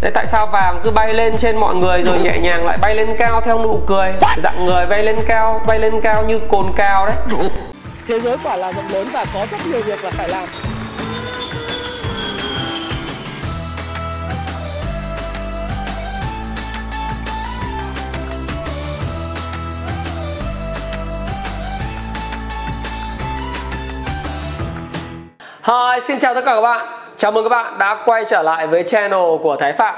Thế tại sao vàng cứ bay lên trên mọi người rồi nhẹ nhàng lại bay lên cao theo nụ cười? Dạng người bay lên cao, bay lên cao như cồn cao đấy. Thế giới quả là rộng lớn và có rất nhiều việc là phải làm. Hi, xin chào tất cả các bạn Chào mừng các bạn đã quay trở lại với channel của Thái Phạm.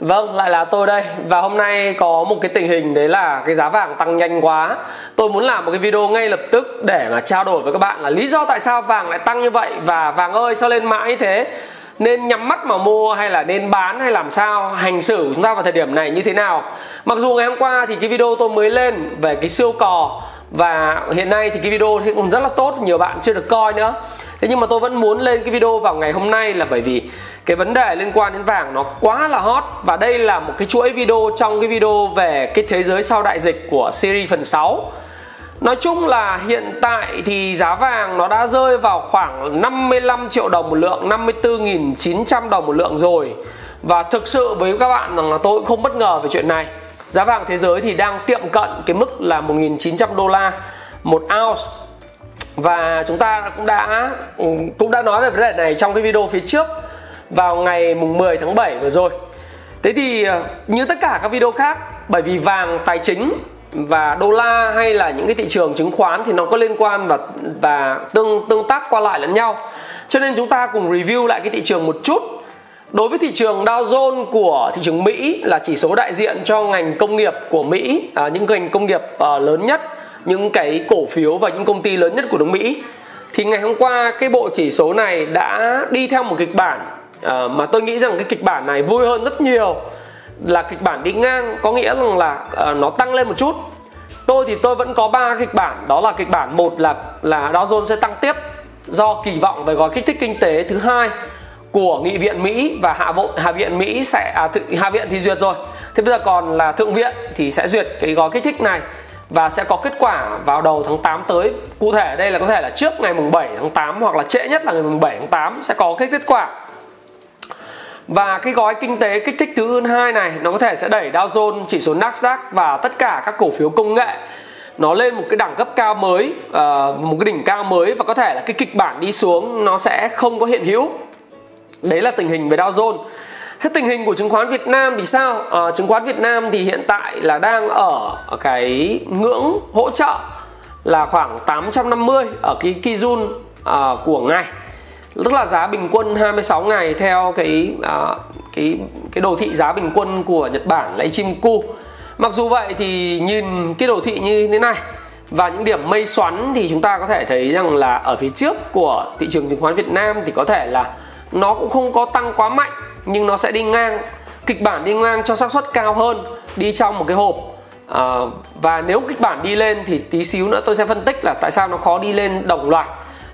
Vâng, lại là tôi đây. Và hôm nay có một cái tình hình đấy là cái giá vàng tăng nhanh quá. Tôi muốn làm một cái video ngay lập tức để mà trao đổi với các bạn là lý do tại sao vàng lại tăng như vậy. Và vàng ơi sao lên mãi như thế? Nên nhắm mắt mà mua hay là nên bán hay làm sao? Hành xử của chúng ta vào thời điểm này như thế nào? Mặc dù ngày hôm qua thì cái video tôi mới lên về cái siêu cò. Và hiện nay thì cái video thì cũng rất là tốt nhiều bạn chưa được coi nữa thế nhưng mà tôi vẫn muốn lên cái video vào ngày hôm nay là bởi vì cái vấn đề liên quan đến vàng nó quá là hot. Và đây là một cái chuỗi video trong cái video về cái thế giới sau đại dịch của series phần 6 Nói chung là hiện tại thì giá vàng nó đã rơi vào khoảng 55 triệu đồng một lượng 54.900 đồng một lượng rồi. Và thực sự với các bạn rằng là tôi cũng không bất ngờ về chuyện này. Giá vàng thế giới thì đang tiệm cận cái mức là 1.900 đô la một ounce và chúng ta cũng đã ừ, cũng đã nói về vấn đề này trong cái video phía trước vào ngày mùng 10 tháng 7 vừa rồi. Thế thì ờ, như tất cả các video khác bởi vì vàng tài chính và đô la hay là những cái thị trường chứng khoán thì nó có liên quan và và tương tương tác qua lại lẫn nhau. Cho nên chúng ta cùng review lại cái thị trường một chút. Đối với thị trường Dow Jones của thị trường Mỹ là chỉ số đại diện cho ngành công nghiệp của Mỹ, à, những ngành công nghiệp ờ, lớn nhất những cái cổ phiếu và những công ty lớn nhất của nước Mỹ. Thì ngày hôm qua cái bộ chỉ số này đã đi theo một kịch bản uh, mà tôi nghĩ rằng cái kịch bản này vui hơn rất nhiều. Là kịch bản đi ngang có nghĩa rằng là uh, nó tăng lên một chút. Tôi thì tôi vẫn có ba kịch bản. Đó là kịch bản một là là Dow Jones sẽ tăng tiếp do kỳ vọng về gói kích thích kinh tế thứ hai của nghị viện Mỹ và hạ vội hạ viện Mỹ sẽ à, th, hạ viện thì duyệt rồi. Thế bây giờ còn là thượng viện thì sẽ duyệt cái gói kích thích này và sẽ có kết quả vào đầu tháng 8 tới. Cụ thể đây là có thể là trước ngày mùng 7 tháng 8 hoặc là trễ nhất là ngày mùng 7 tháng 8 sẽ có cái kết quả. Và cái gói kinh tế kích thích thứ hai này nó có thể sẽ đẩy Dow Jones, chỉ số Nasdaq và tất cả các cổ phiếu công nghệ nó lên một cái đẳng cấp cao mới, ờ, một cái đỉnh cao mới và có thể là cái kịch bản đi xuống nó sẽ không có hiện hữu. Đấy là tình hình về Dow Jones. Thế tình hình của chứng khoán Việt Nam thì sao? À, chứng khoán Việt Nam thì hiện tại là đang ở cái ngưỡng hỗ trợ là khoảng 850 ở cái Kijun à, của ngày tức là giá bình quân 26 ngày theo cái à, cái cái đồ thị giá bình quân của Nhật Bản là Ichimoku. Mặc dù vậy thì nhìn cái đồ thị như thế này và những điểm mây xoắn thì chúng ta có thể thấy rằng là ở phía trước của thị trường chứng khoán Việt Nam thì có thể là nó cũng không có tăng quá mạnh nhưng nó sẽ đi ngang kịch bản đi ngang cho xác suất cao hơn đi trong một cái hộp. À, và nếu kịch bản đi lên thì tí xíu nữa tôi sẽ phân tích là tại sao nó khó đi lên đồng loạt.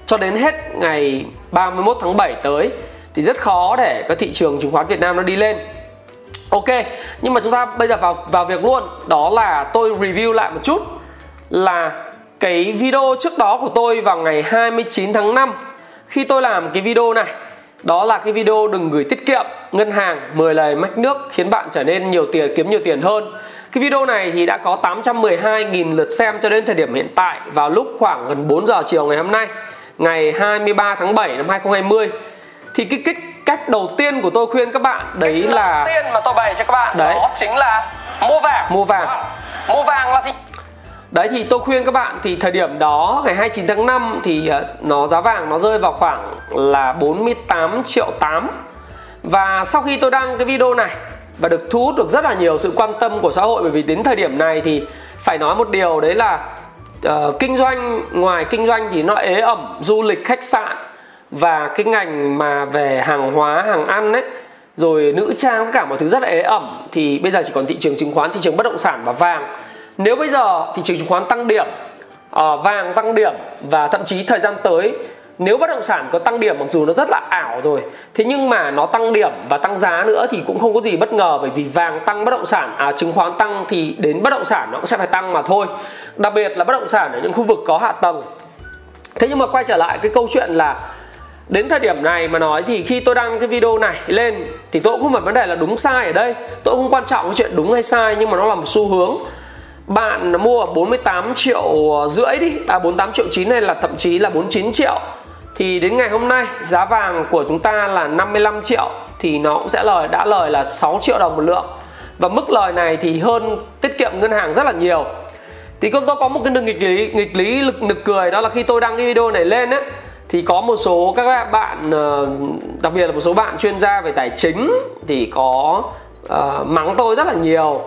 Cho đến hết ngày 31 tháng 7 tới thì rất khó để các thị trường chứng khoán Việt Nam nó đi lên. Ok, nhưng mà chúng ta bây giờ vào vào việc luôn. Đó là tôi review lại một chút Là cái video trước đó của tôi vào ngày 29 tháng 5 Khi tôi làm cái video này đó là cái video đừng gửi tiết kiệm ngân hàng 10 lời mách nước khiến bạn trở nên nhiều tiền kiếm nhiều tiền hơn. Cái video này thì đã có 812.000 lượt xem cho đến thời điểm hiện tại vào lúc khoảng gần 4 giờ chiều ngày hôm nay ngày 23 tháng 7 năm 2020 thì cái cách cách đầu tiên của tôi khuyên các bạn đấy là đầu tiên mà tôi bày cho các bạn đấy. đó chính là mua vàng. Mua vàng. Mua vàng là gì Đấy thì tôi khuyên các bạn thì thời điểm đó ngày 29 tháng 5 thì ờ, nó giá vàng nó rơi vào khoảng là 48 triệu 8 Và sau khi tôi đăng cái video này và được thu hút được rất là nhiều sự quan tâm của xã hội bởi vì đến thời điểm này thì phải nói một điều đấy là uh, kinh doanh ngoài kinh doanh thì nó ế ẩm du lịch khách sạn và cái ngành mà về hàng hóa hàng ăn ấy. Rồi nữ trang tất cả mọi thứ rất là ế ẩm. Thì bây giờ chỉ còn thị trường chứng khoán thị trường bất động sản và vàng nếu bây giờ thị trường chứng khoán tăng điểm ờ, vàng tăng điểm và thậm chí thời gian tới, nếu bất động sản có tăng điểm mặc dù nó rất là ảo rồi, thế nhưng mà nó tăng điểm và tăng giá nữa thì cũng không có gì bất ngờ bởi vì vàng tăng, bất động sản à chứng khoán tăng thì đến bất động sản nó cũng sẽ phải tăng mà thôi. Đặc biệt là bất động sản ở những khu vực có hạ tầng. Thế nhưng mà quay trở lại cái câu chuyện là đến thời điểm này mà nói thì khi tôi đăng cái video này lên thì tôi cũng không phải vấn đề là đúng sai ở đây, tôi không quan trọng cái chuyện đúng hay sai nhưng mà nó là một xu hướng bạn mua 48 triệu rưỡi đi. À 48 triệu 9 hay là thậm chí là 49 triệu. Thì đến ngày hôm nay giá vàng của chúng ta là 55 triệu thì nó cũng sẽ lời đã lời là 6 triệu đồng một lượng. Và mức lời này thì hơn tiết kiệm ngân hàng rất là nhiều. Thì tôi có một cái đường nghịch lý nghịch lý lực nực cười đó là khi tôi đăng cái video này lên ấy, thì có một số các bạn ờ, đặc biệt là một số bạn chuyên gia về tài chính thì có uh, mắng tôi rất là nhiều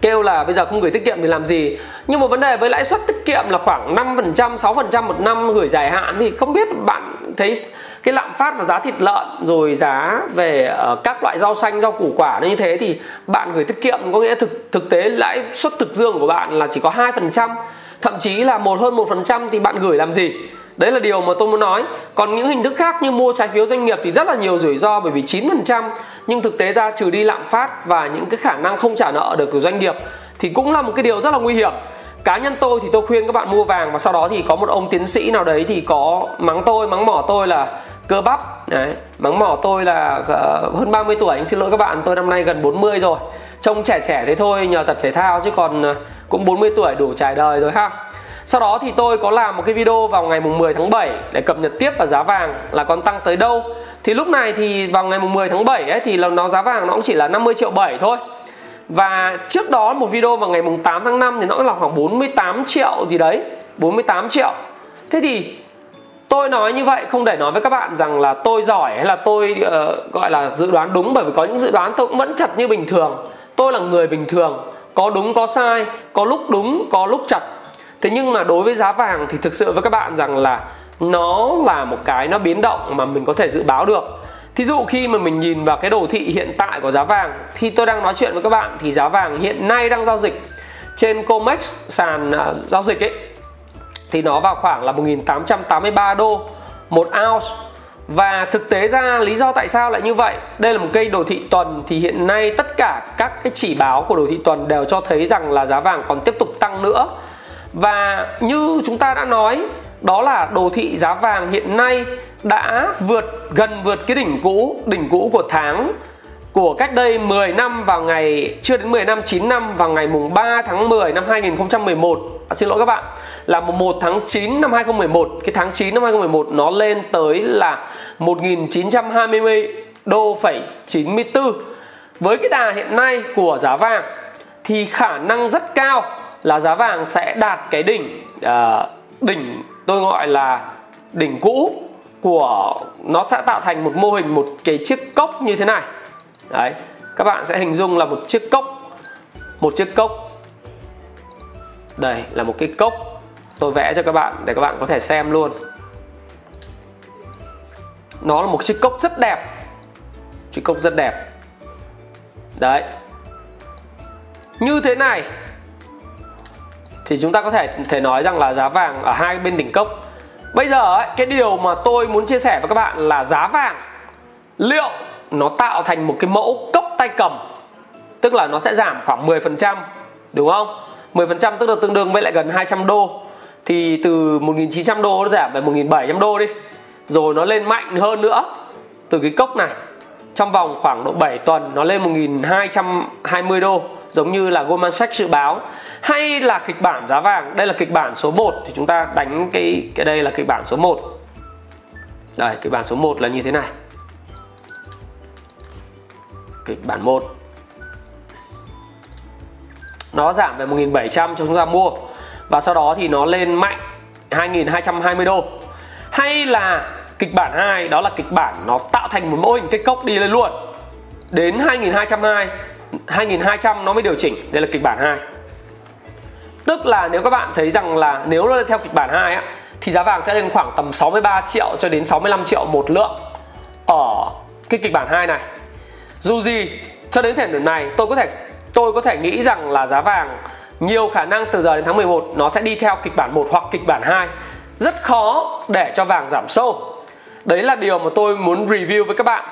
kêu là bây giờ không gửi tiết kiệm thì làm gì? Nhưng mà vấn đề với lãi suất tiết kiệm là khoảng 5% 6% một năm gửi dài hạn thì không biết bạn thấy cái lạm phát và giá thịt lợn rồi giá về ờ, các loại rau xanh, rau củ quả như thế thì bạn gửi tiết kiệm có nghĩa thực thực tế lãi suất thực dương của bạn là chỉ có 2% thậm chí là một, hơn một phần trăm thì bạn gửi làm gì? Đấy là điều mà tôi muốn nói. Còn những hình thức khác như mua trái phiếu doanh nghiệp thì rất là nhiều rủi ro bởi vì 9% nhưng thực tế ra trừ đi lạm phát và những cái khả năng không trả nợ được của doanh nghiệp thì cũng là một cái điều rất là nguy hiểm. Cá nhân tôi thì tôi khuyên các bạn mua vàng và sau đó thì có một ông tiến sĩ nào đấy thì có mắng tôi, mắng mỏ tôi là cơ bắp. Đấy, mắng mỏ tôi là uh, hơn 30 tuổi. Anh xin lỗi các bạn tôi năm nay gần 40 rồi. Trông trẻ trẻ thế thôi nhờ tập thể thao chứ còn uh, cũng 40 tuổi đủ trải đời rồi ha sau đó thì tôi có làm một cái video vào ngày mùng 10 tháng 7 để cập nhật tiếp vào giá vàng là còn tăng tới đâu. Thì lúc này thì vào ngày mùng 10 tháng 7 ấy thì nó giá vàng nó cũng chỉ là 50 triệu 7 thôi. Và trước đó một video vào ngày mùng 8 tháng 5 thì nó là khoảng 48 triệu gì đấy, 48 triệu. Thế thì tôi nói như vậy không để nói với các bạn rằng là tôi giỏi hay là tôi uh, gọi là dự đoán đúng bởi vì có những dự đoán tôi cũng vẫn chặt như bình thường. Tôi là người bình thường, có đúng có sai, có lúc đúng, có lúc chặt thế nhưng mà đối với giá vàng thì thực sự với các bạn rằng là nó là một cái nó biến động mà mình có thể dự báo được. Thí dụ khi mà mình nhìn vào cái đồ thị hiện tại của giá vàng khi tôi đang nói chuyện với các bạn thì giá vàng hiện nay đang giao dịch trên Comex sàn uh, giao dịch ấy thì nó vào khoảng là 1883 đô một ounce. Và thực tế ra lý do tại sao lại như vậy? Đây là một cây đồ thị tuần thì hiện nay tất cả các cái chỉ báo của đồ thị tuần đều cho thấy rằng là giá vàng còn tiếp tục tăng nữa và như chúng ta đã nói đó là đồ thị giá vàng hiện nay đã vượt gần vượt cái đỉnh cũ đỉnh cũ của tháng của cách đây 10 năm vào ngày chưa đến 10 năm 9 năm vào ngày mùng 3 tháng 10 năm 2011 à, xin lỗi các bạn là 1 tháng 9 năm 2011 cái tháng 9 năm 2011 nó lên tới là 1920 đô phẩy 94 với cái đà hiện nay của giá vàng thì khả năng rất cao là giá vàng sẽ đạt cái đỉnh uh, đỉnh tôi gọi là đỉnh cũ của nó sẽ tạo thành một mô hình một cái chiếc cốc như thế này. Đấy các bạn sẽ hình dung là một chiếc cốc một chiếc cốc. Đây là một cái cốc tôi vẽ cho các bạn để các bạn có thể xem luôn. Nó là một chiếc cốc rất đẹp chiếc cốc rất đẹp. Đấy. Như thế này thì chúng ta có thể thể nói rằng là giá vàng ở hai bên đỉnh cốc. Bây giờ ấy, cái điều mà tôi muốn chia sẻ với các bạn là giá vàng liệu nó tạo thành một cái mẫu cốc tay cầm tức là nó sẽ giảm khoảng 10% đúng không? 10% tức là tương đương với lại gần 200 đô. Thì từ 1.900 đô nó giảm về 1.700 đô đi. Rồi nó lên mạnh hơn nữa từ cái cốc này. Trong vòng khoảng độ 7 tuần nó lên 1.220 đô giống như là Goldman Sachs dự báo hay là kịch bản giá vàng? Đây là kịch bản số 1 thì chúng ta đánh cái cái đây là kịch bản số 1 đây, kịch bản số 1 là như thế này. Kịch bản 1 nó giảm về 1700 cho chúng ta mua. Và sau đó thì nó lên mạnh 2220 đô. Hay là kịch bản 2 đó là kịch bản nó tạo thành một mô hình cái cốc đi lên luôn. Đến 2220 2200 nó mới điều chỉnh. Đây là kịch bản 2 tức là nếu các bạn thấy rằng là nếu nó theo kịch bản 2 á, thì giá vàng sẽ lên khoảng tầm 63 triệu cho đến 65 triệu một lượng ở cái kịch bản 2 này. Dù gì, cho đến thời điểm này, tôi có thể, tôi có thể nghĩ rằng là giá vàng nhiều khả năng từ giờ đến tháng 11 nó sẽ đi theo kịch bản 1 hoặc kịch bản 2 rất khó để cho vàng giảm sâu. Đấy là điều mà tôi muốn review với các bạn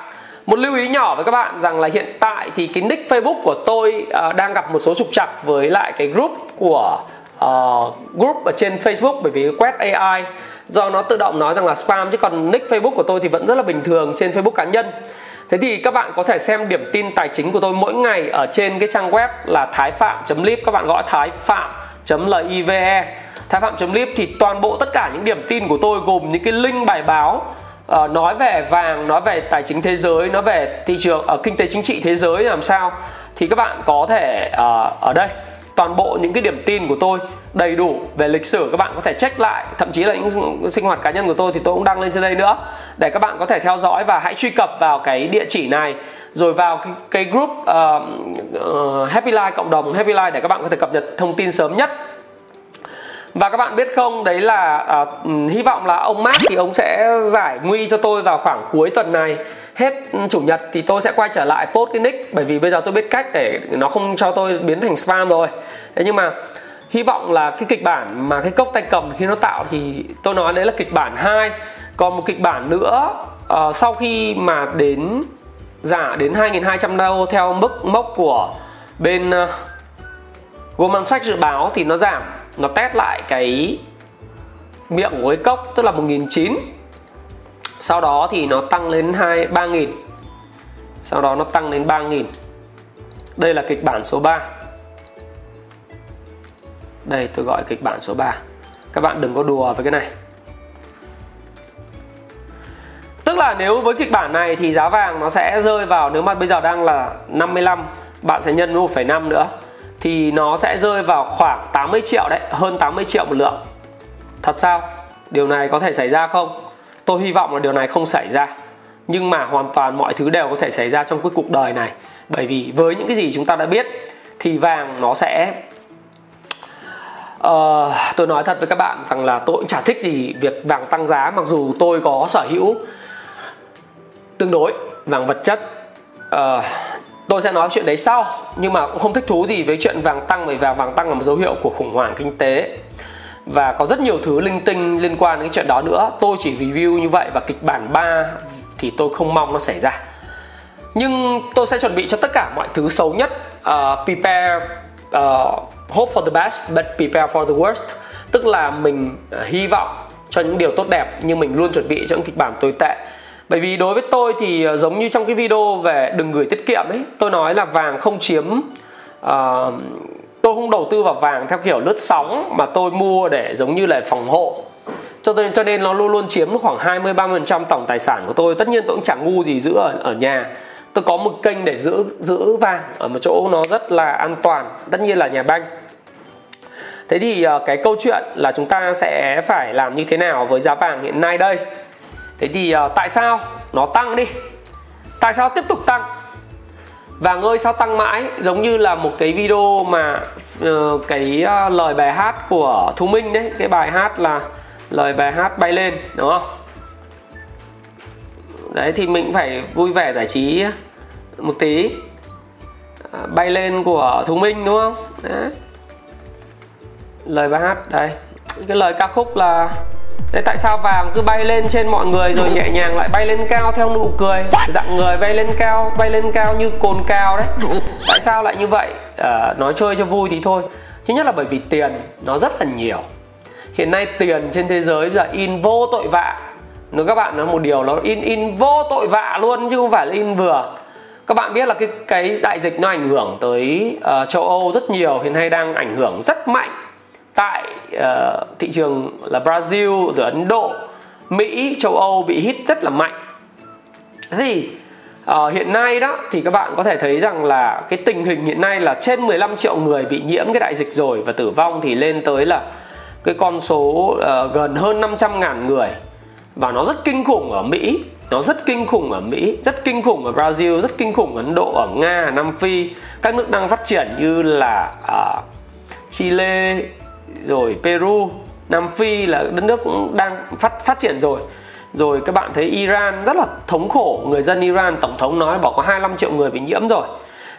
một lưu ý nhỏ với các bạn rằng là hiện tại thì cái nick Facebook của tôi uh, đang gặp một số trục trặc với lại cái group của uh, group ở trên Facebook bởi vì quét AI do nó tự động nói rằng là spam chứ còn nick Facebook của tôi thì vẫn rất là bình thường trên Facebook cá nhân. Thế thì các bạn có thể xem điểm tin tài chính của tôi mỗi ngày ở trên cái trang web là thái phạm.lip các bạn gõ thái phạm.live thái phạm.lip thì toàn bộ tất cả những điểm tin của tôi gồm những cái link bài báo uh, nói về vàng nói về tài chính thế giới nói về thị trường ở uh, kinh tế chính trị thế giới làm sao thì các bạn có thể uh, ở đây toàn bộ những cái điểm tin của tôi đầy đủ về lịch sử các bạn có thể check lại thậm chí là những sinh hoạt cá nhân của tôi thì tôi cũng đăng lên trên đây nữa để các bạn có thể theo dõi và hãy truy cập vào cái địa chỉ này rồi vào cái, cái group uh, uh, Happy Life cộng đồng Happy Life để các bạn có thể cập nhật thông tin sớm nhất và các bạn biết không đấy là uh, hy vọng là ông Mark thì ông sẽ giải nguy cho tôi vào khoảng cuối tuần này. Hết ừ, chủ nhật thì tôi sẽ quay trở lại post cái nick bởi vì bây giờ tôi biết cách để nó không cho tôi biến thành spam rồi. Thế nhưng mà hy vọng là cái kịch bản mà cái cốc tay cầm khi nó tạo thì tôi nói đấy là kịch bản 2 còn một kịch bản nữa uh, sau khi mà đến giả đến 2.200 đô theo mức mốc của bên ờ, uh, Goldman Sachs dự báo thì nó giảm nó test lại cái miệng của cái cốc tức là 1.900 sau đó thì nó tăng lên 2 3.000 sau đó nó tăng đến 3.000 đây là kịch bản số 3 đây tôi gọi kịch bản số 3 các bạn đừng có đùa với cái này. Tức là nếu với kịch bản này thì giá vàng nó sẽ rơi vào nếu mà bây giờ đang là 55 bạn sẽ nhân với 1,5 nữa thì nó sẽ rơi vào khoảng 80 triệu đấy hơn 80 triệu một lượng. Thật sao? Điều này có thể xảy ra không? Tôi hy vọng là điều này không xảy ra. Nhưng mà hoàn toàn mọi thứ đều có thể xảy ra trong cái cuộc đời này. Bởi vì với những cái gì chúng ta đã biết thì vàng nó sẽ uh, tôi nói thật với các bạn rằng là tôi cũng chả thích gì việc vàng tăng giá mặc dù tôi có sở hữu tương đối vàng vật chất. Uh, tôi sẽ nói chuyện đấy sau nhưng mà cũng không thích thú gì với chuyện vàng tăng bởi vàng vàng tăng là một dấu hiệu của khủng hoảng kinh tế. Và có rất nhiều thứ linh tinh liên quan đến cái chuyện đó nữa. Tôi chỉ review như vậy và kịch bản 3 thì tôi không mong nó xảy ra. Nhưng tôi sẽ chuẩn bị cho tất cả mọi thứ xấu nhất uh, prepare uh, hope for the best but prepare for the worst. Tức là mình uh, hy vọng cho những điều tốt đẹp nhưng mình luôn chuẩn bị cho những kịch bản tồi tệ bởi vì đối với tôi thì ờ, giống như trong cái video về đừng gửi tiết kiệm ấy tôi nói là vàng không chiếm uh, tôi không đầu tư vào vàng theo kiểu lướt sóng mà tôi mua để giống như là phòng hộ. Cho nên cho nên nó luôn luôn chiếm khoảng 20 30% tổng tài sản của tôi. Tất nhiên tôi cũng chẳng ngu gì giữ ở, ở nhà. Tôi có một kênh để giữ giữ vàng ở một chỗ nó rất là an toàn tất nhiên là nhà banh thế thì ờ, cái câu chuyện là chúng ta sẽ phải làm như thế nào với giá vàng hiện nay đây? Thế thì uh, tại sao nó tăng đi? Tại sao tiếp tục tăng? Vàng ơi sao tăng mãi giống như là một cái video mà uh, cái uh, lời bài hát của thu minh đấy. Cái bài hát là lời bài hát bay lên đúng không? Đấy thì mình phải vui vẻ giải trí một tí. À, bay lên của thu minh đúng không? Đấy. lời bài hát đây. Cái lời ca khúc là Thế tại sao vàng cứ bay lên trên mọi người rồi nhẹ nhàng lại bay lên cao theo nụ cười? Dạng người bay lên cao, bay lên cao như cồn cao đấy. Tại sao lại như vậy? À, nói chơi cho vui thì thôi. Thứ nhất là bởi vì tiền nó rất là nhiều. Hiện nay tiền trên thế giới là in vô tội vạ. Nói các bạn nói một điều nó in in vô tội vạ luôn chứ không phải là in vừa. Các bạn biết là cái cái đại dịch nó ảnh hưởng tới uh, châu Âu rất nhiều hiện nay đang ảnh hưởng rất mạnh tại uh, thị trường là Brazil rồi Ấn Độ Mỹ châu Âu bị hit rất là mạnh. Thế thì uh, hiện nay đó thì các bạn có thể thấy rằng là cái tình hình hiện nay là trên 15 triệu người bị nhiễm cái đại dịch rồi và tử vong thì lên tới là cái con số uh, gần hơn 500 ngàn người. Và nó rất kinh khủng ở Mỹ nó rất kinh khủng ở Mỹ, rất kinh khủng ở Brazil, rất kinh khủng ở Ấn Độ, ở Nga, Nam Phi, các nước đang phát triển như là uh, Chile, rồi Peru, Nam Phi là đất nước cũng đang phát phát triển rồi. Rồi các bạn thấy Iran rất là thống khổ, người dân Iran tổng thống nói bỏ có 25 triệu người bị nhiễm rồi.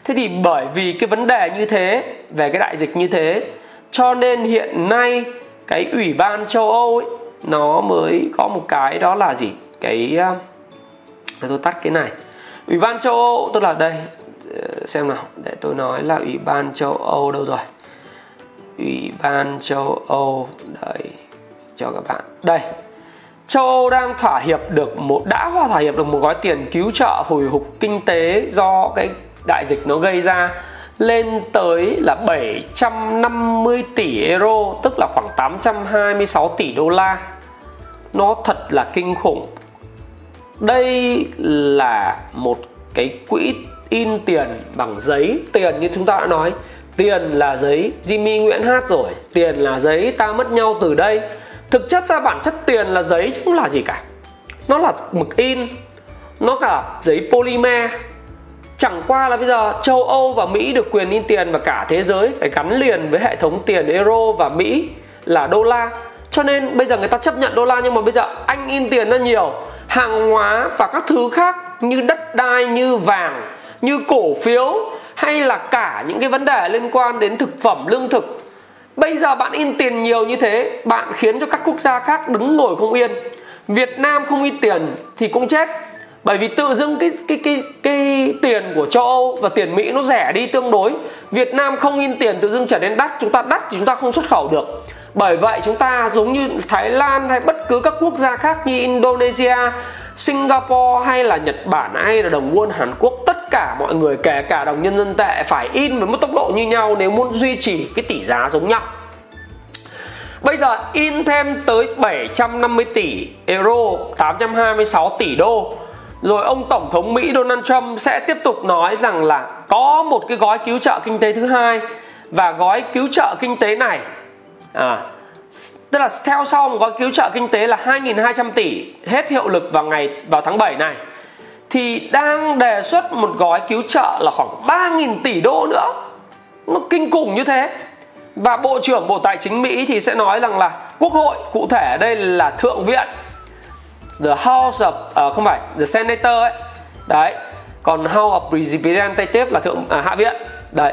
Thế thì bởi vì cái vấn đề như thế, về cái đại dịch như thế, cho nên hiện nay cái ủy ban châu Âu ấy, nó mới có một cái đó là gì? Cái ờ, để tôi tắt cái này. Ủy ban châu Âu tức là đây ờ, xem nào, để tôi nói là ủy ban châu Âu đâu rồi? Ủy ban châu Âu đây cho các bạn. Đây, châu Âu đang thỏa hiệp được một, đã hòa thỏa hiệp được một gói tiền cứu trợ hồi phục kinh tế do cái đại dịch nó gây ra, lên tới là 750 tỷ euro, tức là khoảng 826 tỷ đô la. Nó thật là kinh khủng. Đây là một cái quỹ in tiền bằng giấy, tiền như chúng ta đã nói tiền là giấy Jimmy Nguyễn hát rồi. Tiền là giấy ta mất nhau từ đây. Thực chất ra bản chất tiền là giấy chứ không là gì cả. Nó là mực in. Nó cả giấy polymer. Chẳng qua là bây giờ châu Âu và Mỹ được quyền in tiền và cả thế giới phải gắn liền với hệ thống tiền euro và Mỹ là đô la. Cho nên bây giờ người ta chấp nhận đô la nhưng mà bây giờ anh in tiền ra nhiều. Hàng hóa và các thứ khác như đất đai, như vàng như cổ phiếu hay là cả những cái vấn đề liên quan đến thực phẩm, lương thực. Bây giờ bạn in tiền nhiều như thế, bạn khiến cho các quốc gia khác đứng ngồi không yên. Việt Nam không in tiền thì cũng chết. Bởi vì tự dưng cái cái cái cái tiền của châu Âu và tiền Mỹ nó rẻ đi tương đối. Việt Nam không in tiền tự dưng trở nên đắt, chúng ta đắt thì chúng ta không xuất khẩu được bởi vậy chúng ta giống như Thái Lan hay bất cứ các quốc gia khác như Indonesia, Singapore hay là Nhật Bản hay là đồng won Hàn Quốc, tất cả mọi người, kể cả đồng nhân dân tệ, phải in với một tốc độ như nhau nếu muốn duy trì cái tỷ giá giống nhau. Bây giờ in thêm tới 750 tỷ euro 826 tỷ đô. Rồi ông tổng thống Mỹ Donald Trump sẽ tiếp tục nói rằng là có một cái gói cứu trợ kinh tế thứ hai. Và gói cứu trợ kinh tế này à, tức là theo sau một gói cứu trợ kinh tế là 2.200 tỷ hết hiệu lực vào ngày vào tháng 7 này. Thì đang đề xuất một gói cứu trợ là khoảng 3.000 tỷ đô nữa. Nó kinh khủng như thế. Và bộ trưởng bộ tài chính Mỹ thì sẽ nói rằng là quốc hội cụ thể ở đây là thượng viện the house of uh, không phải the senator ấy. Đấy còn house of representative là thượng uh, hạ viện. Đấy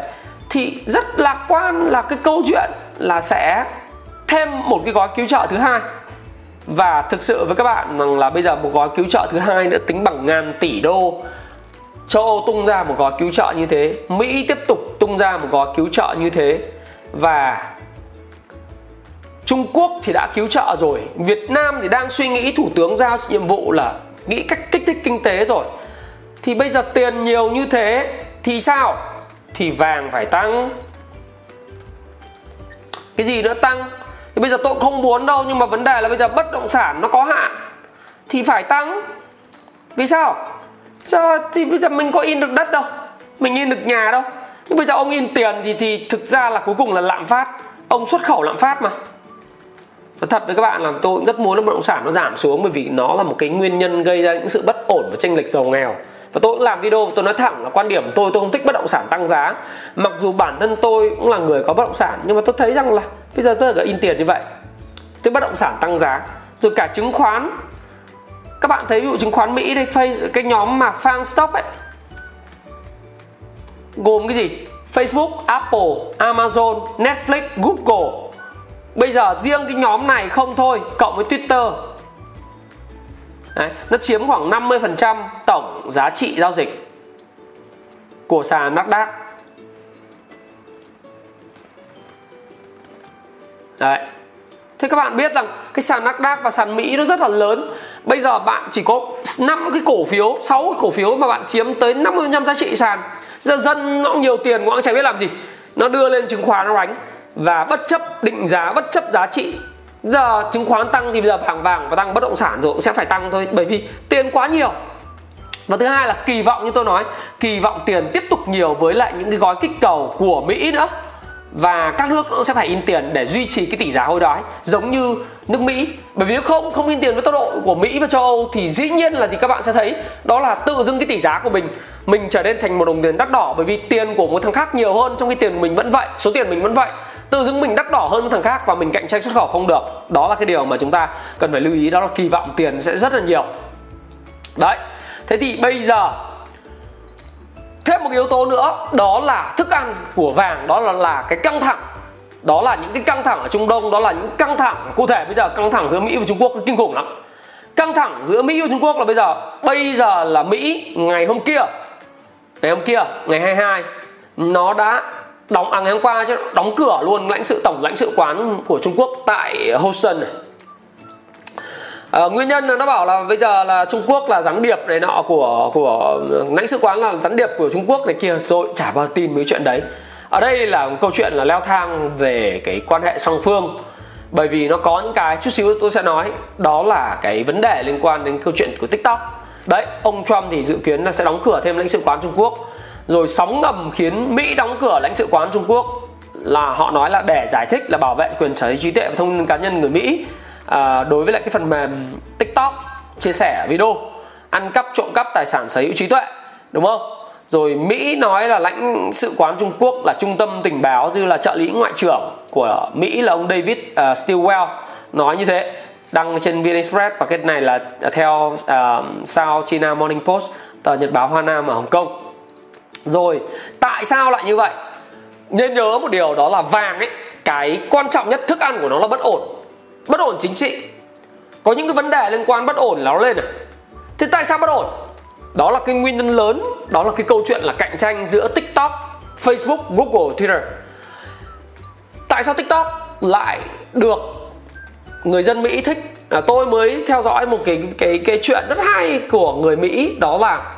thì rất lạc quan là cái câu chuyện là sẽ thêm một cái gói cứu trợ thứ hai. Và thực sự với các bạn rằng là bây giờ một gói cứu trợ thứ hai nữa tính bằng ngàn tỷ đô. Châu âu tung ra một gói cứu trợ như thế, mỹ tiếp tục tung ra một gói cứu trợ như thế. Và Trung Quốc thì đã cứu trợ rồi, Việt Nam thì đang suy nghĩ thủ tướng giao nhiệm vụ là nghĩ cách kích thích kinh tế rồi. Thì bây giờ tiền nhiều như thế thì sao? Thì vàng phải tăng cái gì nữa tăng? Thì bây giờ tôi không muốn đâu, nhưng mà vấn đề là bây giờ bất động sản nó có hạn, thì phải tăng. Vì sao? Sao thì bây giờ mình có in được đất đâu? Mình in được nhà đâu? Nhưng bây giờ ông in tiền thì thì thực ra là cuối cùng là lạm phát. Ông xuất khẩu lạm phát mà. Thật với các bạn là tôi cũng rất muốn là bất động sản nó giảm xuống, bởi vì nó là một cái nguyên nhân gây ra những sự bất ổn và tranh lệch giàu nghèo và tôi cũng làm video tôi nói thẳng là quan điểm của tôi tôi không thích bất động sản tăng giá. Mặc dù bản thân tôi cũng là người có bất động sản nhưng mà tôi thấy rằng là bây giờ tôi là in tiền như vậy cái bất động sản tăng giá. Rồi cả chứng khoán các bạn thấy ví dụ chứng khoán Mỹ đây cái nhóm mà Fang Stock ấy gồm cái gì? Facebook, Apple, Amazon, Netflix, Google. Bây giờ riêng cái nhóm này không thôi Cộng với Twitter. Đấy, Nó chiếm khoảng 50% tổng giá trị giao dịch Của sàn Nasdaq. Đấy. Thế các bạn biết rằng cái sàn Nasdaq và sàn Mỹ nó rất là lớn. Bây giờ bạn chỉ có 5 cái cổ phiếu 6 cái cổ phiếu mà bạn chiếm tới 50% giá trị sàn. Giờ dân nó nhiều tiền cũng chẳng biết làm gì. Nó đưa lên chứng khoán nó đánh. Và bất chấp định giá bất chấp giá trị giờ chứng khoán tăng thì bây giờ vàng vàng và tăng, bất động sản rồi cũng sẽ phải tăng thôi, bởi vì tiền quá nhiều. Và thứ hai là kỳ vọng như tôi nói, kỳ vọng tiền tiếp tục nhiều với lại những cái gói kích cầu của mỹ nữa. Và các nước cũng sẽ phải in tiền để duy trì cái tỷ giá hối đoái giống như nước Mỹ. Bởi vì nếu không không in tiền với tốc độ của Mỹ và châu Âu thì dĩ nhiên là gì các bạn sẽ thấy, đó là tự dưng cái tỷ giá của mình mình trở nên thành một đồng tiền đắt đỏ. Bởi vì tiền của một thằng khác nhiều hơn trong khi tiền của mình vẫn vậy, số tiền mình vẫn vậy tự dưng mình đắt đỏ hơn thằng khác và mình cạnh tranh xuất khẩu không được. Đó là cái điều mà chúng ta cần phải lưu ý, đó là kỳ vọng tiền sẽ rất là nhiều. Đấy, thế thì bây giờ thêm một yếu tố nữa, đó là thức ăn của vàng, đó là là cái căng thẳng. Đó là những cái căng thẳng ở Trung Đông, đó là những căng thẳng, cụ thể bây giờ căng thẳng giữa Mỹ và Trung Quốc kinh khủng lắm. Căng thẳng giữa Mỹ và Trung Quốc là bây giờ bây giờ là Mỹ, ngày hôm kia, ngày hôm kia, ngày 22 nó đã đóng à, ngày hôm qua chứ đóng cửa luôn lãnh sự tổng lãnh sự quán của Trung Quốc tại Houston này. À, nguyên nhân là nó bảo là bây giờ là Trung Quốc là gián điệp này nọ của của lãnh sự quán là gián điệp của Trung Quốc này kia rồi chả bao tin mấy chuyện đấy. Ở đây là một câu chuyện là leo thang về cái quan hệ song phương. Bởi vì nó có những cái chút xíu tôi sẽ nói đó là cái vấn đề liên quan đến câu chuyện của tiktok. Đấy ông trump thì dự kiến là sẽ đóng cửa thêm lãnh sự quán trung quốc rồi sóng ngầm khiến mỹ đóng cửa lãnh sự quán trung quốc là họ nói là để giải thích là bảo vệ quyền sở hữu trí tuệ và thông tin cá nhân người mỹ à, đối với lại cái phần mềm tiktok chia sẻ video ăn cắp trộm cắp tài sản sở hữu trí tuệ đúng không? Rồi Mỹ nói là lãnh sự quán Trung Quốc là trung tâm tình báo như là trợ lý ngoại trưởng của Mỹ là ông David à, uh, Stilwell nói như thế đăng trên VN Express. Và cái này là theo à, uh, South China Morning Post tờ nhật báo Hoa Nam ở Hồng Kông rồi tại sao lại như vậy? Nên nhớ một điều đó là vàng ấy cái quan trọng nhất thức ăn của nó là bất ổn bất ổn chính trị. Có những cái vấn đề liên quan bất ổn là nó lên à thế tại sao bất ổn? Đó là cái nguyên nhân lớn đó là cái câu chuyện là cạnh tranh giữa tiktok facebook google twitter. Tại sao tiktok lại được người dân mỹ thích? À, tôi mới theo dõi một cái cái cái chuyện rất hay của người mỹ đó là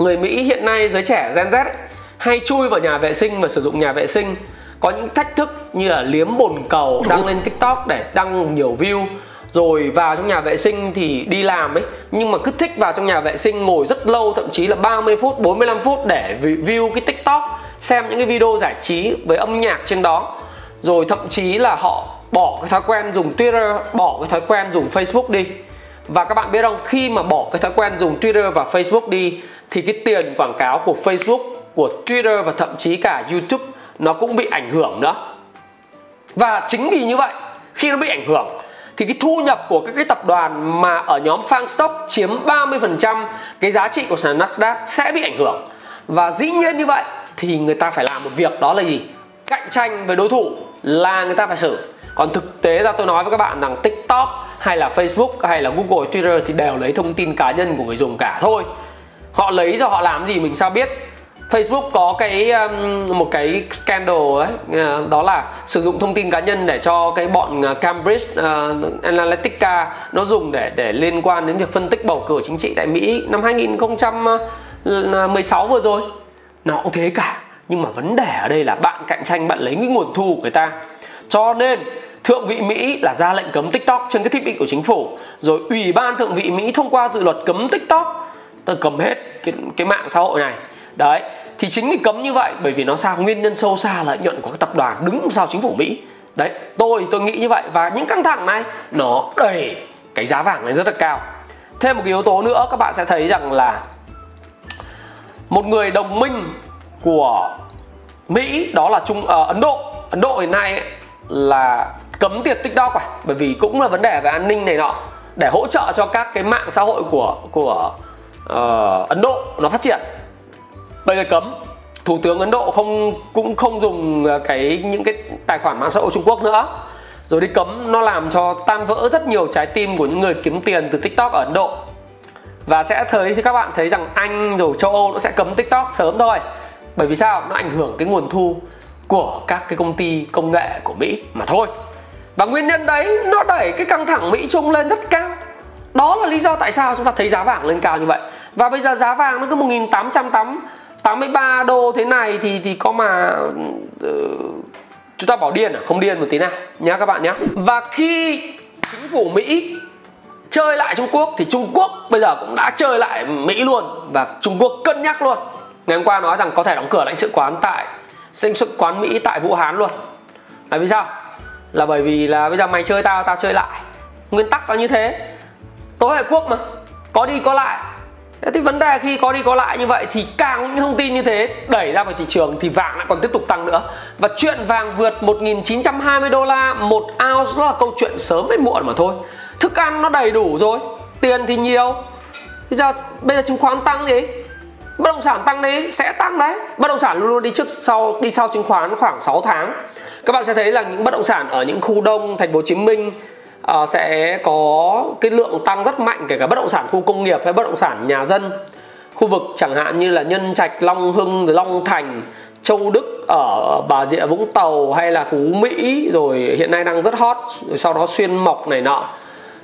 người mỹ hiện nay giới trẻ gen z ấy, hay chui vào nhà vệ sinh và sử dụng nhà vệ sinh. Có những thách thức như là liếm bồn cầu đăng lên tiktok để đăng nhiều view. Rồi vào trong nhà vệ sinh thì đi làm ấy nhưng mà cứ thích vào trong nhà vệ sinh ngồi rất lâu thậm chí là 30 phút 45 phút để view cái tiktok xem những cái video giải trí với âm nhạc trên đó. Rồi thậm chí là họ bỏ cái thói quen dùng twitter bỏ cái thói quen dùng facebook đi. Và các bạn biết không khi mà bỏ cái thói quen dùng twitter và facebook đi thì cái tiền quảng cáo của facebook của twitter và thậm chí cả youtube nó cũng bị ảnh hưởng nữa và chính vì như vậy khi nó bị ảnh hưởng thì cái thu nhập của các cái tập đoàn mà ở nhóm Fang Stock chiếm 30% cái giá trị của sàn Nasdaq sẽ bị ảnh hưởng. Và dĩ nhiên như vậy thì người ta phải làm một việc đó là gì? Cạnh tranh với đối thủ là người ta phải xử. Còn thực tế ra tôi nói với các bạn rằng TikTok hay là Facebook hay là Google, Twitter thì đều lấy thông tin cá nhân của người dùng cả thôi. Họ lấy rồi họ làm gì mình sao biết Facebook có cái um, một cái scandal ấy uh, đó là sử dụng thông tin cá nhân để cho cái bọn à, Cambridge uh, Analytica nó dùng để để liên quan đến việc phân tích bầu cử chính trị tại Mỹ năm 2016 vừa rồi. Nó cũng thế cả. Nhưng mà vấn đề ở đây là bạn cạnh tranh bạn lấy cái nguồn thu của người ta. Cho nên Thượng vị Mỹ là ra lệnh cấm TikTok trên cái thiết bị của chính phủ Rồi Ủy ban Thượng vị Mỹ thông qua dự luật cấm TikTok Tôi cấm hết cái, cái mạng xã hội này. Đấy thì chính vì cấm như vậy bởi vì nó sao nguyên nhân sâu xa lợi nhuận của các tập đoàn đứng sau chính phủ Mỹ. Đấy tôi tôi nghĩ như vậy và những căng thẳng này nó đẩy cái giá vàng này rất là cao. Thêm một cái yếu tố nữa các bạn sẽ thấy rằng là một người đồng minh của Mỹ đó là Trung uh, Ấn Độ. Ấn Độ hiện nay ấy, là cấm tiệt TikTok à bởi vì cũng là vấn đề về an ninh này nọ để hỗ trợ cho các cái mạng xã hội của của uh, Ấn Độ nó phát triển. Bây giờ cấm. Thủ tướng ấn độ không cũng không dùng ờ, cái những cái tài khoản mạng xã hội trung quốc nữa. Rồi đi cấm nó làm cho tan vỡ rất nhiều trái tim của những người kiếm tiền từ tiktok ở ấn độ. Và sẽ thấy thì các bạn thấy rằng anh rồi châu âu nó sẽ cấm tiktok sớm thôi. Bởi vì sao? Nó ảnh hưởng cái nguồn thu của các cái công ty công nghệ của mỹ mà thôi. Và nguyên nhân đấy nó đẩy cái căng thẳng mỹ trung lên rất cao. Đó là lý do tại sao chúng ta thấy giá vàng lên cao như vậy và bây giờ giá vàng nó cứ 1883 đô thế này thì thì có mà uh, chúng ta bảo điên à? Không điên một tí nào nhá các bạn nhé và khi chính phủ Mỹ chơi lại Trung Quốc thì Trung Quốc bây giờ cũng đã chơi lại Mỹ luôn và Trung Quốc cân nhắc luôn. Ngày hôm qua nói rằng có thể đóng cửa lãnh sự quán tại lãnh sự quán Mỹ tại Vũ Hán luôn. Là vì sao? Là bởi vì là bây giờ mày chơi tao tao chơi lại. Nguyên tắc là như thế. Tối hệ quốc mà có đi có lại. Thế thì vấn đề khi có đi có lại như vậy thì càng những thông tin như thế đẩy ra vào thị trường thì vàng lại còn tiếp tục tăng nữa. Và chuyện vàng vượt 1920 đô la một ounce đó là câu chuyện sớm hay muộn mà thôi. Thức ăn nó đầy đủ rồi, tiền thì nhiều. Bây giờ bây giờ chứng khoán tăng gì? Bất động sản tăng đấy sẽ tăng đấy. Bất động sản luôn luôn đi trước sau đi sau chứng khoán khoảng 6 tháng. Các bạn sẽ thấy là những bất động sản ở những khu đông thành phố Hồ Chí Minh uh, sẽ có cái lượng tăng rất mạnh kể cả bất động sản khu công nghiệp hay bất động sản nhà dân. Khu vực chẳng hạn như là nhân trạch long hưng long thành châu đức ở bà rịa vũng tàu hay là phú mỹ rồi hiện nay đang rất hot rồi sau đó xuyên mộc này nọ.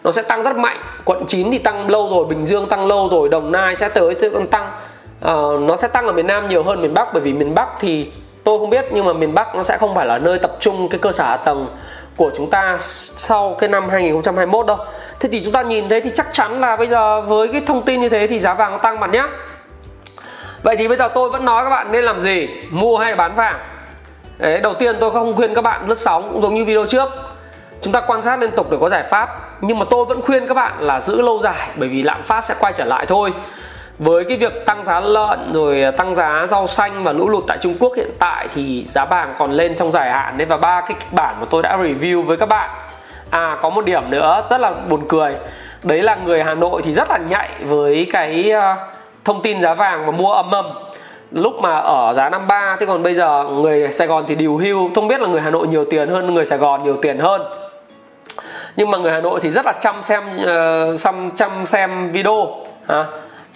Nó sẽ tăng rất mạnh. Quận 9 thì tăng lâu rồi bình dương tăng lâu rồi đồng nai sẽ tới sẽ còn tăng. Uh, nó sẽ tăng ở miền nam nhiều hơn miền bắc bởi vì miền bắc thì tôi không biết nhưng mà miền bắc nó sẽ không phải là nơi tập trung cái cơ sở hạ tầng của chúng ta sau cái năm 2021 đâu. Thế thì chúng ta nhìn thấy thì chắc chắn là bây giờ với cái thông tin như thế thì giá vàng nó tăng bạn nhé. Vậy thì bây giờ tôi vẫn nói các bạn nên làm gì? Mua hay bán vàng? Đấy, đầu tiên tôi không khuyên các bạn lướt sóng cũng giống như video trước. Chúng ta quan sát liên tục để có giải pháp. Nhưng mà tôi vẫn khuyên các bạn là giữ lâu dài bởi vì lạm phát sẽ quay trở lại thôi với cái việc tăng giá lợn rồi à, tăng giá rau xanh và lũ lụt tại Trung Quốc hiện tại thì giá vàng còn lên trong dài hạn đấy. Và ba cái kịch bản mà tôi đã review với các bạn. À có một điểm nữa rất là buồn cười. Đấy là người Hà Nội thì rất là nhạy với cái à, thông tin giá vàng và mua âm âm. Lúc mà ở giá 53 thế còn bây giờ người Sài Gòn thì điều hưu. Không biết là người Hà Nội nhiều tiền hơn người Sài Gòn nhiều tiền hơn. Nhưng mà người Hà Nội thì rất là chăm xem uh, chăm chăm xem video à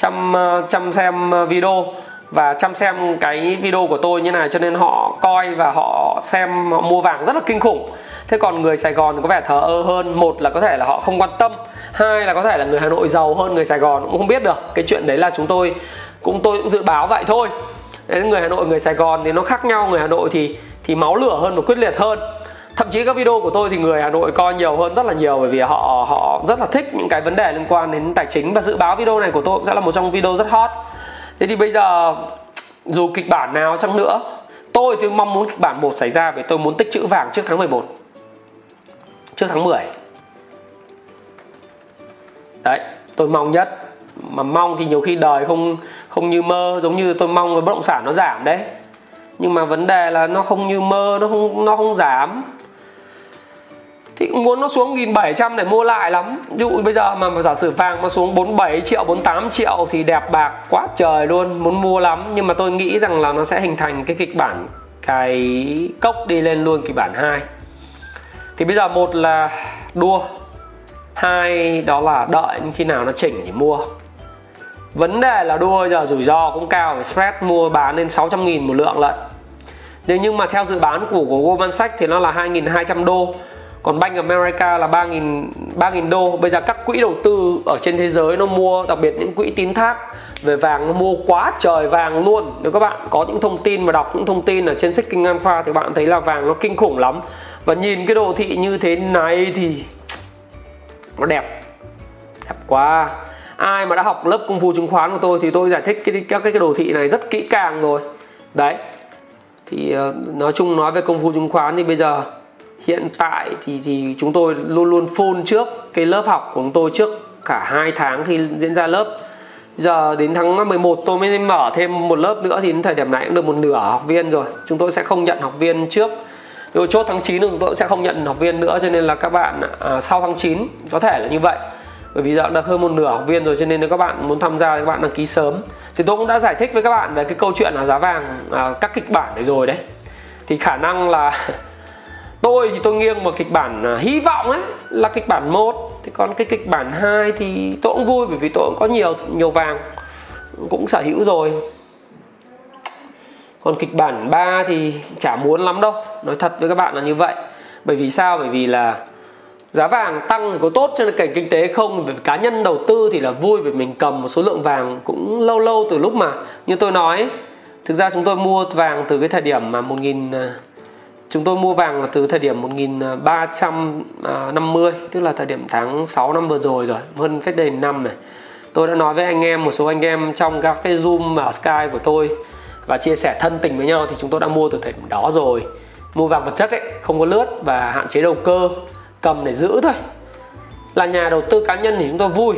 chăm ờ, chăm xem ờ, video và chăm xem cái video của tôi như này cho nên họ coi và họ xem họ mua vàng rất là kinh khủng. Thế còn người Sài Gòn có vẻ thờ ơ hơn. Một là có thể là họ không quan tâm hai là có thể là người Hà Nội giàu hơn người Sài Gòn cũng không biết được. Cái chuyện đấy là chúng tôi cũng tôi cũng dự báo vậy thôi. Đấy, người Hà Nội người Sài Gòn thì nó khác nhau. Người Hà Nội thì thì máu lửa hơn và quyết liệt hơn thậm chí các video của tôi thì người Hà Nội coi nhiều hơn rất là nhiều, bởi vì họ họ rất là thích những cái vấn đề liên quan đến tài chính. Và dự báo video này của tôi cũng sẽ là một trong video rất hot. Thế thì bây giờ, dù kịch bản nào chăng nữa, tôi thì mong muốn kịch bản một xảy ra vì tôi muốn tích trữ vàng trước tháng 11 trước tháng 10 đấy, tôi mong nhất. Mà mong thì nhiều khi đời không không như mơ, giống như tôi mong là bất động sản nó giảm đấy. Nhưng mà vấn đề là nó không như mơ, nó không nó không giảm thì cũng muốn nó xuống 1700 để mua lại lắm. Ví dụ bây giờ mà, mà giả sử vàng mà xuống 47 triệu 48 triệu thì đẹp bạc quá trời luôn muốn mua lắm. Nhưng mà tôi nghĩ rằng là nó sẽ hình thành cái kịch bản cái cốc đi lên luôn kịch bản 2 thì bây giờ một là đua hai đó là đợi khi nào nó chỉnh thì mua. Vấn đề là đua giờ rủi ro cũng cao spread mua bán lên 600 nghìn một lượng lận. Thế nhưng mà theo dự báo của, của Goldman Sachs thì nó là 2.200 đô còn Bank America là 3.000 3.000 đô. Bây giờ các quỹ đầu tư ở trên thế giới nó mua đặc biệt những quỹ tín thác. Về vàng nó mua quá trời vàng luôn. Nếu các bạn có những thông tin mà đọc những thông tin ở trên Seeking Alpha thì bạn thấy là vàng nó kinh khủng lắm. Và nhìn cái đồ thị như thế này thì nó đẹp. Đẹp quá. Ai mà đã học lớp công phu chứng khoán của tôi thì tôi giải thích cái, các cái đồ thị này rất kỹ càng rồi. Đấy. Thì ờ, nói chung nói về công phu chứng khoán thì bây giờ hiện tại thì thì chúng tôi luôn luôn full trước cái lớp học của chúng tôi trước cả hai tháng khi diễn ra lớp. Giờ đến tháng 11 tôi mới mở thêm một lớp nữa thì đến thời điểm này cũng được một nửa học viên rồi. Chúng tôi sẽ không nhận học viên trước. Rồi chốt tháng 9 chúng tôi sẽ không nhận học viên nữa cho nên là các bạn à, sau tháng 9 có thể là như vậy. Bởi vì giờ đã hơn một nửa học viên rồi cho nên nếu các bạn muốn tham gia thì các bạn đăng ký sớm. Thì tôi cũng đã giải thích với các bạn về cái câu chuyện là giá vàng à, các kịch bản này rồi đấy. Thì khả năng là tôi thì tôi nghiêng vào kịch bản à, hy vọng ấy, là kịch bản một. Thì còn cái kịch bản 2 thì tôi cũng vui bởi vì tôi cũng có nhiều nhiều vàng, cũng sở hữu rồi. Còn kịch bản 3 thì chả muốn lắm đâu, nói thật với các bạn là như vậy. Bởi vì sao? Bởi vì là giá vàng tăng thì có tốt, cho cảnh kinh tế không. Vì cá nhân đầu tư thì là vui vì mình cầm một số lượng vàng cũng lâu lâu từ lúc mà, như tôi nói, thực ra chúng tôi mua vàng từ cái thời điểm mà 1000 nghìn à, chúng tôi mua vàng là từ thời điểm 1350 tức là thời điểm tháng 6 năm vừa rồi rồi, hơn cách đây năm này. Tôi đã nói với anh em, một số anh em trong các cái zoom ở sky của tôi và chia sẻ thân tình với nhau thì chúng tôi đã mua từ thời điểm đó rồi. Mua vàng vật chất ấy, không có lướt và hạn chế đầu cơ, cầm để giữ thôi. Là nhà đầu tư cá nhân thì chúng tôi vui.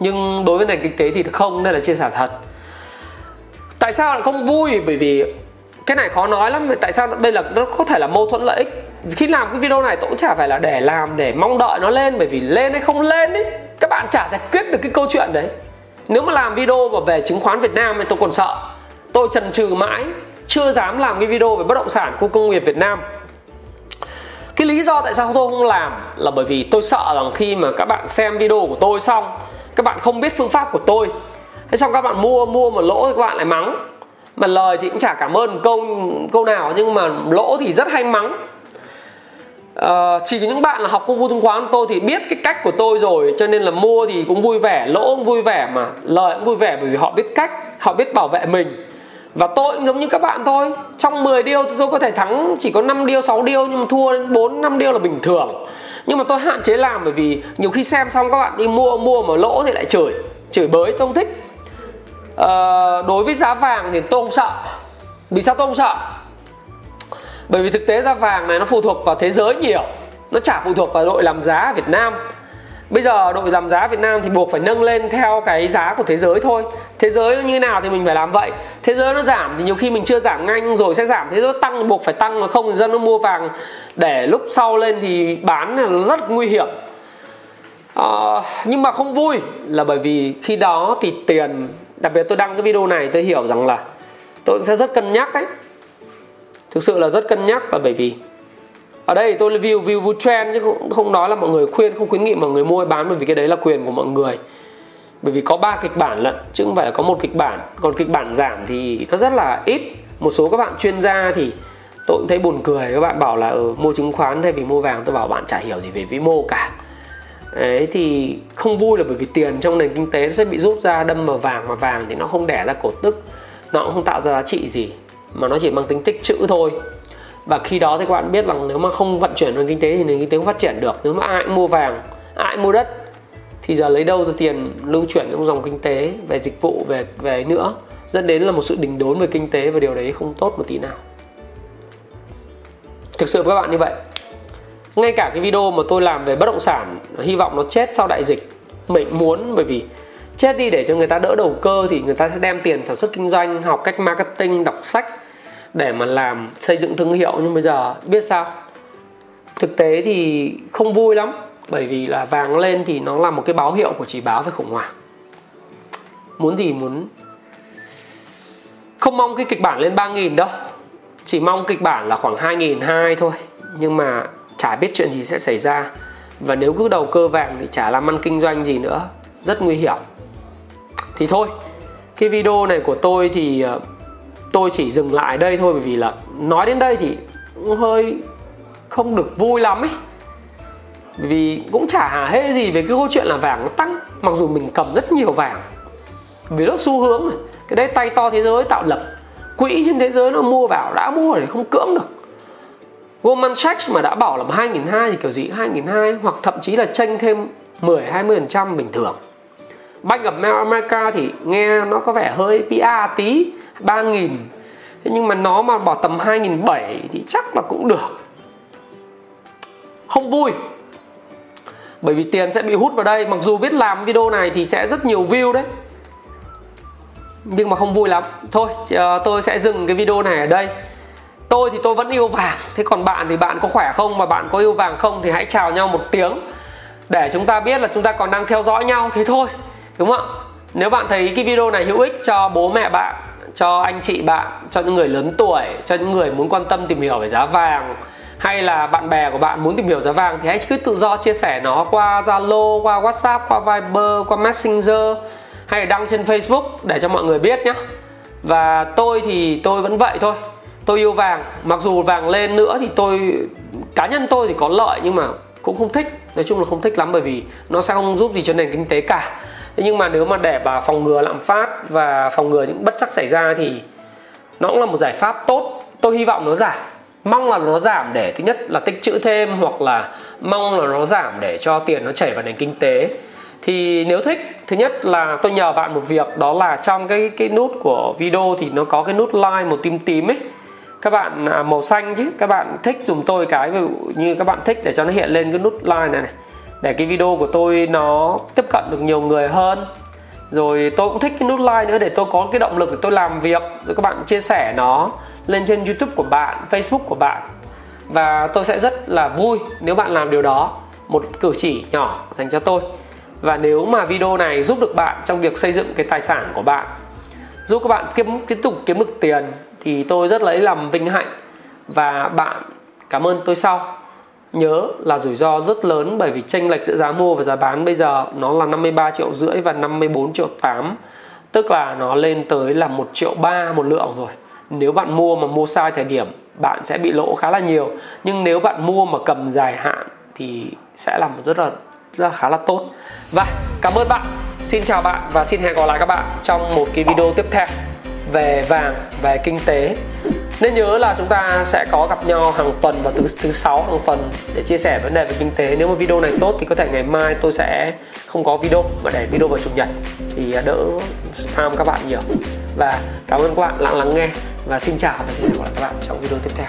Nhưng đối với nền kinh tế thì không, đây là chia sẻ thật. Tại sao lại không vui? Bởi vì cái này khó nói lắm, tại sao đây là nó có thể là mâu thuẫn lợi ích? Khi làm cái video này tôi cũng chả phải là để làm, để mong đợi nó lên, bởi vì lên hay không lên ấy, các bạn chả giải quyết được cái câu chuyện đấy. Nếu mà làm video mà về chứng khoán Việt Nam thì tôi còn sợ. Tôi chần chừ mãi, chưa dám làm cái video về bất động sản khu công nghiệp Việt Nam. Cái lý do tại sao tôi không làm là bởi vì tôi sợ rằng khi mà các bạn xem video của tôi xong, các bạn không biết phương pháp của tôi. Thế xong các bạn mua mua một lỗ thì các bạn lại mắng mà lời thì cũng chả cảm ơn câu câu nào nhưng mà lỗ thì rất hay mắng. Uh, chỉ có những bạn là học công vụ chứng khoán tôi thì biết cái cách của tôi rồi cho nên là mua thì cũng vui vẻ lỗ cũng vui vẻ mà lời cũng vui vẻ bởi vì họ biết cách họ biết bảo vệ mình. Và tôi cũng giống như các bạn thôi trong 10 điều thì tôi có thể thắng chỉ có 5 điều 6 điều nhưng mà thua đến 4 5 điều là bình thường. Nhưng mà tôi hạn chế làm bởi vì nhiều khi xem xong các bạn đi mua mua mà lỗ thì lại chửi chửi bới tôi không thích. Ờ, đối với giá vàng thì tôi không sợ. Vì sao tôi không sợ? Bởi vì thực tế giá vàng này nó phụ thuộc vào thế giới nhiều. Nó chả phụ thuộc vào đội làm giá ở Việt Nam. Bây giờ đội làm giá Việt Nam thì buộc phải nâng lên theo cái giá của thế giới thôi. Thế giới nó như nào thì mình phải làm vậy? Thế giới nó giảm thì nhiều khi mình chưa giảm nhanh rồi sẽ giảm. Thế giới tăng buộc phải tăng mà không thì dân nó mua vàng để lúc sau lên thì bán là nó rất nguy hiểm. À, nhưng mà không vui là bởi vì khi đó thì tiền đặc biệt tôi đăng cái video này tôi hiểu rằng là tôi sẽ rất cân nhắc đấy thực sự là rất cân nhắc là bởi vì ở đây tôi review view view trend chứ cũng không nói là mọi người khuyên không khuyến nghị mọi người mua bán bởi vì cái đấy là quyền của mọi người. Bởi vì có ba kịch bản lận chứ không phải là có một kịch bản. Còn kịch bản giảm thì nó rất là ít. Một số các bạn chuyên gia thì tôi cũng thấy buồn cười các bạn bảo là ừ, mua chứng khoán thay vì mua vàng. Tôi bảo bạn chả hiểu gì về vĩ mô cả đấy, thì không vui là bởi vì tiền trong nền kinh tế sẽ bị rút ra, đâm vào vàng mà vàng thì nó không đẻ ra cổ tức, nó cũng không tạo ra giá trị gì, mà nó chỉ mang tính tích trữ thôi. Và khi đó thì các bạn biết rằng nếu mà không vận chuyển nền kinh tế thì nền kinh tế không phát triển được. Nếu mà ai cũng mua vàng, ai cũng mua đất, thì giờ lấy đâu ra tiền lưu chuyển trong dòng kinh tế, về dịch vụ, về về nữa. Dẫn đến là một sự đình đốn về kinh tế và điều đấy không tốt một tí nào. Thực sự với các bạn như vậy ngay cả cái video mà tôi làm về bất động sản, hy vọng nó chết sau đại dịch. Mình muốn, bởi vì chết đi để cho người ta đỡ đầu cơ thì người ta sẽ đem tiền sản xuất kinh doanh, học cách marketing, đọc sách để mà làm, xây dựng thương hiệu. Nhưng bây giờ, biết sao? Thực tế thì không vui lắm, bởi vì là vàng lên thì nó là một cái báo hiệu của chỉ báo về khủng hoảng. Muốn gì muốn. Không mong cái kịch bản lên 3.000 đâu. Chỉ mong kịch bản là khoảng 2.200 thôi. Nhưng mà chả biết chuyện gì sẽ xảy ra. Và nếu cứ đầu cơ vàng thì chả làm ăn kinh doanh gì nữa. Rất nguy hiểm. Thì thôi, cái video này của tôi thì ờ, tôi chỉ dừng lại đây thôi bởi vì là nói đến đây thì cũng hơi không được vui lắm ấy. Vì cũng chả hề hê gì về cái câu chuyện là vàng nó tăng, mặc dù mình cầm rất nhiều vàng. Vì nó xu hướng mà, cái đấy tay to thế giới tạo lập, quỹ trên thế giới nó mua vào, đã mua rồi không cưỡng được. Goldman Sachs mà đã bảo là 2002 thì kiểu gì? 2002 hoặc thậm chí là tranh thêm 10 20% bình thường. Bank of America thì nghe nó có vẻ hơi PA tí 3.000 Thế nhưng mà nó mà bỏ tầm 2.700 thì chắc là cũng được. Không vui. Bởi vì tiền sẽ bị hút vào đây, Mặc dù biết làm video này thì sẽ rất nhiều view đấy. Nhưng mà không vui lắm. Thôi ờ, tôi sẽ dừng cái video này ở đây. Tôi thì tôi vẫn yêu vàng. Thế còn bạn thì bạn có khỏe không? Mà bạn có yêu vàng không thì hãy chào nhau một tiếng. Để chúng ta biết là chúng ta còn đang theo dõi nhau. Thế thôi Đúng không ạ? Nếu bạn thấy cái video này hữu ích cho bố mẹ bạn cho anh chị bạn cho những người lớn tuổi cho những người muốn quan tâm tìm hiểu về giá vàng hay là bạn bè của bạn muốn tìm hiểu giá vàng thì hãy cứ tự do chia sẻ nó qua Zalo, qua WhatsApp, qua Viber, qua Messenger hay là đăng trên Facebook để cho mọi người biết nhé. Và tôi thì tôi vẫn vậy thôi. Tôi yêu vàng, mặc dù vàng lên nữa thì tôi cá nhân tôi thì có lợi nhưng mà cũng không thích. Nói chung là không thích lắm bởi vì nó sẽ không giúp gì cho nền kinh tế cả. Thế nhưng mà nếu mà để bà phòng ngừa lạm phát và phòng ngừa những bất chắc xảy ra thì nó cũng là một giải pháp tốt. Tôi hy vọng nó giảm. Mong là nó giảm để thứ nhất là tích trữ thêm hoặc là mong là nó giảm để cho tiền nó chảy vào nền kinh tế. Thì nếu thích thứ nhất là tôi nhờ bạn một việc đó là trong cái cái nút của video thì nó có cái nút like một tím tím ấy các bạn à, màu xanh chứ. Các bạn thích dùng tôi cái ví dụ như các bạn thích để cho nó hiện lên cái nút like này này. Để cái video của tôi nó tiếp cận được nhiều người hơn. Rồi tôi cũng thích cái nút like nữa để tôi có cái động lực để tôi làm việc. Rồi các bạn chia sẻ nó lên trên youtube của bạn facebook của bạn. Và tôi sẽ rất là vui nếu bạn làm điều đó. Một cử chỉ nhỏ dành cho tôi. Và nếu mà video này giúp được bạn trong việc xây dựng cái tài sản của bạn giúp các bạn kiếm tiếp tục kiếm được tiền thì tôi rất lấy làm vinh hạnh và bạn cảm ơn tôi sau. Nhớ là rủi ro rất lớn bởi vì chênh lệch giữa giá mua và giá bán bây giờ nó là 53 triệu rưỡi và 54 triệu 8 tức là nó lên tới là 1 triệu 3 một lượng rồi. Nếu bạn mua mà mua sai thời điểm, bạn sẽ bị lỗ khá là nhiều. Nhưng nếu bạn mua mà cầm dài hạn thì sẽ làm rất là rất là khá là tốt. Và cảm ơn bạn. Xin chào bạn và xin hẹn gặp lại các bạn trong một cái video tiếp theo về vàng, về kinh tế. Nên nhớ là chúng ta sẽ có gặp nhau hàng tuần vào thứ thứ sáu hàng tuần để chia sẻ vấn đề về kinh tế. Nếu mà video này tốt thì có thể ngày mai tôi sẽ không có video mà để video vào chủ nhật. Thì à, đỡ spam các bạn nhiều. Và cảm ơn các bạn lắng lắng nghe và xin chào và xin hẹn gặp lại các bạn trong video tiếp theo.